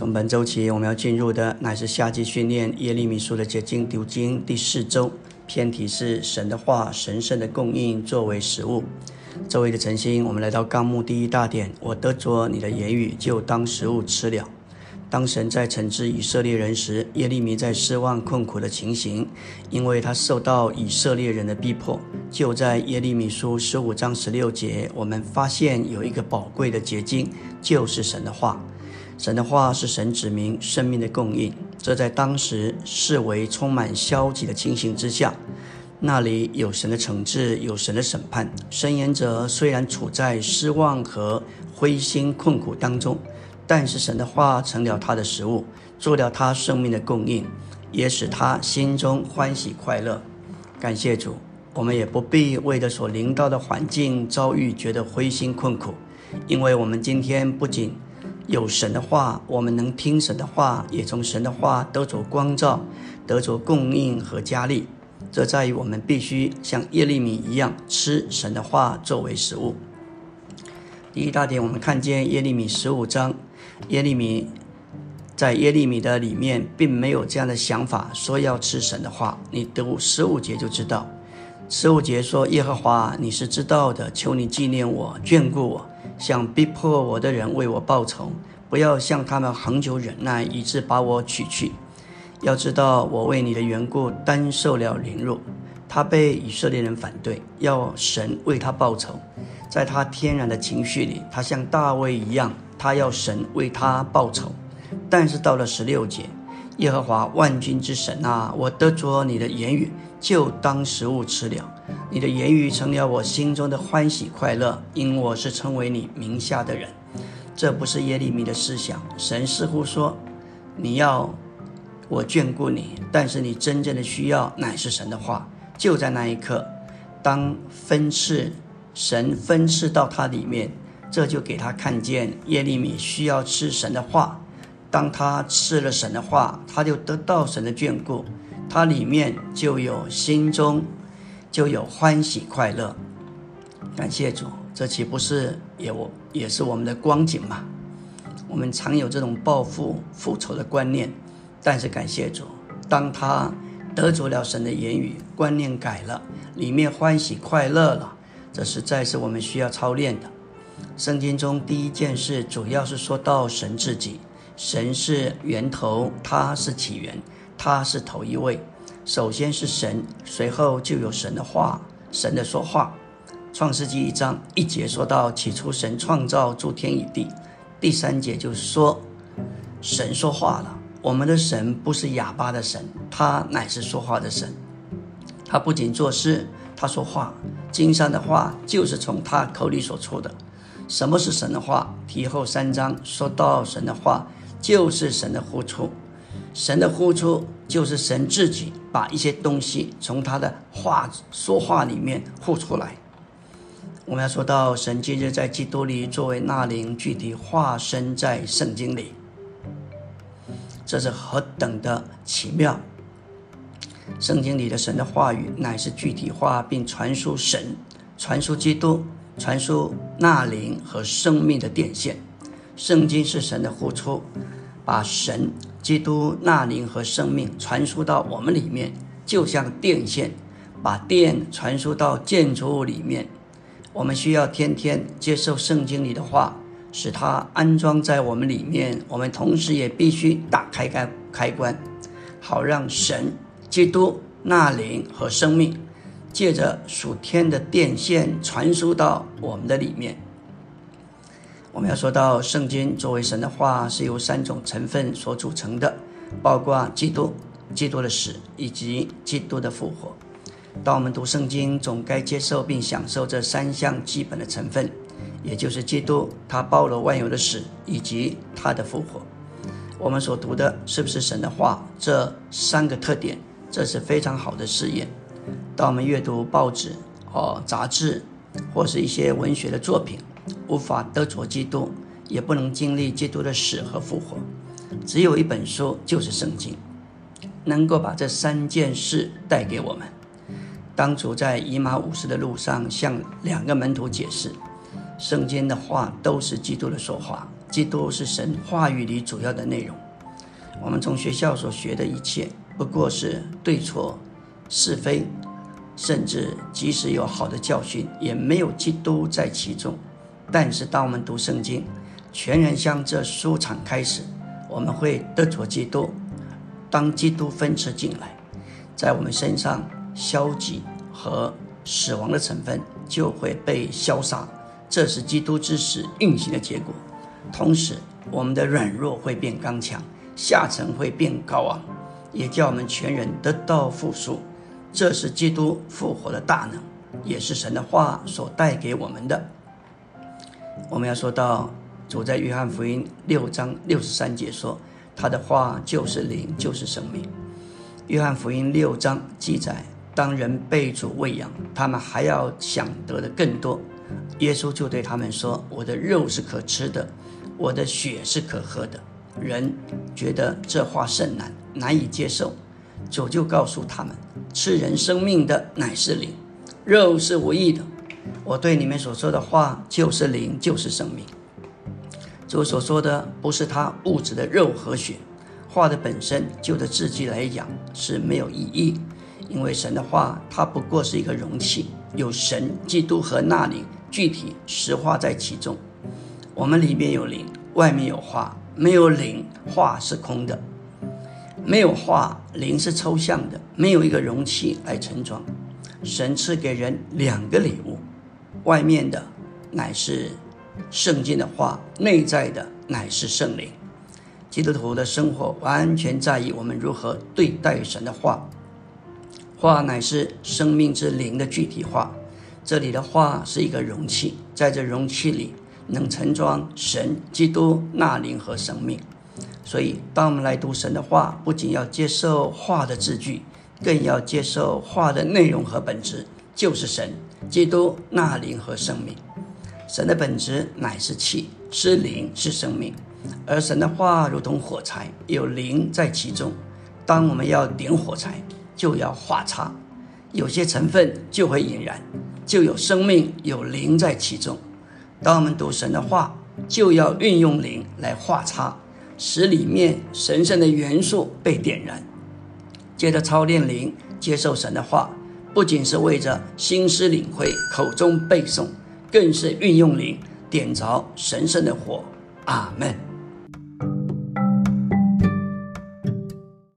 从本周起，我们要进入的乃是夏季训练耶利米书的结晶读经第四周，篇题是神的话，神圣的供应作为食物。周围的晨星，我们来到纲目第一大点，我得着你的言语，就当食物吃了。当神在惩治以色列人时，耶利米在失望困苦的情形，因为他受到以色列人的逼迫。就在耶利米书十五章十六节，我们发现有一个宝贵的结晶，就是神的话。神的话是神指明生命的供应，这在当时视为充满消极的情形之下，那里有神的惩治，有神的审判。申言者虽然处在失望和灰心困苦当中。但是神的话成了他的食物，做了他生命的供应，也使他心中欢喜快乐。感谢主，我们也不必为着所临到的环境遭遇觉得灰心困苦，因为我们今天不仅有神的话，我们能听神的话，也从神的话得着光照，得着供应和加力。这在于我们必须像耶利米一样吃神的话作为食物。第一大点，我们看见耶利米十五章。耶利米在耶利米的里面，并没有这样的想法，说要吃神的话。你读十五节就知道，十五节说：“耶和华，你是知道的，求你纪念我，眷顾我，向逼迫我的人为我报仇，不要向他们恒久忍耐，以致把我取去。要知道，我为你的缘故单受了凌辱。他被以色列人反对，要神为他报仇。在他天然的情绪里，他像大卫一样。”他要神为他报仇，但是到了十六节，耶和华万军之神啊，我得着你的言语，就当食物吃了。你的言语成了我心中的欢喜快乐，因我是称为你名下的人。这不是耶利米的思想，神似乎说，你要我眷顾你，但是你真正的需要乃是神的话。就在那一刻，当分赐神分赐到他里面。这就给他看见耶利米需要吃神的话，当他吃了神的话，他就得到神的眷顾，他里面就有心中就有欢喜快乐。感谢主，这岂不是也我也是我们的光景吗？我们常有这种报复复仇的观念，但是感谢主，当他得着了神的言语，观念改了，里面欢喜快乐了，这实在是我们需要操练的。圣经中第一件事，主要是说到神自己，神是源头，他是起源，他是头一位。首先是神，随后就有神的话，神的说话。创世纪一章一节说到，起初神创造诸天与地。第三节就是说，神说话了。我们的神不是哑巴的神，他乃是说话的神。他不仅做事，他说话，经上的话就是从他口里所出的。什么是神的话？提后三章说到神的话，就是神的呼出。神的呼出就是神自己把一些东西从他的话说话里面呼出来。我们要说到神今日在基督里作为那灵具体化身在圣经里，这是何等的奇妙！圣经里的神的话语乃是具体化并传输神，传输基督。传输那灵和生命的电线，圣经是神的呼出，把神、基督、那灵和生命传输到我们里面，就像电线，把电传输到建筑物里面。我们需要天天接受圣经里的话，使它安装在我们里面。我们同时也必须打开开开关，好让神、基督、那灵和生命。借着属天的电线传输到我们的里面。我们要说到圣经作为神的话，是由三种成分所组成的，包括基督、基督的死以及基督的复活。当我们读圣经，总该接受并享受这三项基本的成分，也就是基督，他包罗万有的死以及他的复活。我们所读的是不是神的话？这三个特点，这是非常好的试验。当我们阅读报纸、哦杂志，或是一些文学的作品，无法得着基督，也不能经历基督的死和复活。只有一本书，就是圣经，能够把这三件事带给我们。当初在以马五世的路上向两个门徒解释，圣经的话都是基督的说话，基督是神话语里主要的内容。我们从学校所学的一切，不过是对错、是非，甚至即使有好的教训，也没有基督在其中。但是，当我们读圣经，全然向这书场开始，我们会得着基督。当基督分赐进来，在我们身上，消极和死亡的成分就会被消杀。这是基督之死运行的结果。同时，我们的软弱会变刚强，下沉会变高昂，也叫我们全人得到复苏。这是基督复活的大能，也是神的话所带给我们的。我们要说到主在约翰福音六章六十三节说：“他的话就是灵，就是生命。”约翰福音六章记载，当人被主喂养，他们还要想得的更多。耶稣就对他们说：“我的肉是可吃的，我的血是可喝的。”人觉得这话甚难，难以接受。主就告诉他们：“吃人生命的乃是灵，肉是无益的。我对你们所说的话就是灵，就是生命。”主所说的不是他物质的肉和血，话的本身就的字句来讲是没有意义，因为神的话它不过是一个容器，有神、基督和那灵。具体实化在其中，我们里面有灵，外面有化，没有灵，化是空的；没有化，灵是抽象的，没有一个容器来盛装。神赐给人两个礼物，外面的乃是圣经的话，内在的乃是圣灵。基督徒的生活完全在于我们如何对待神的话，话乃是生命之灵的具体化。这里的话是一个容器，在这容器里能盛装神、基督、那灵和生命。所以，当我们来读神的话，不仅要接受话的字句，更要接受话的内容和本质，就是神、基督、那灵和生命。神的本质乃是气，是灵，是生命。而神的话如同火柴，有灵在其中。当我们要点火柴，就要画叉，有些成分就会引燃。就有生命有灵在其中。当我们读神的话，就要运用灵来画叉，使里面神圣的元素被点燃。接着操练灵，接受神的话，不仅是为着心思领会、口中背诵，更是运用灵点着神圣的火。阿门。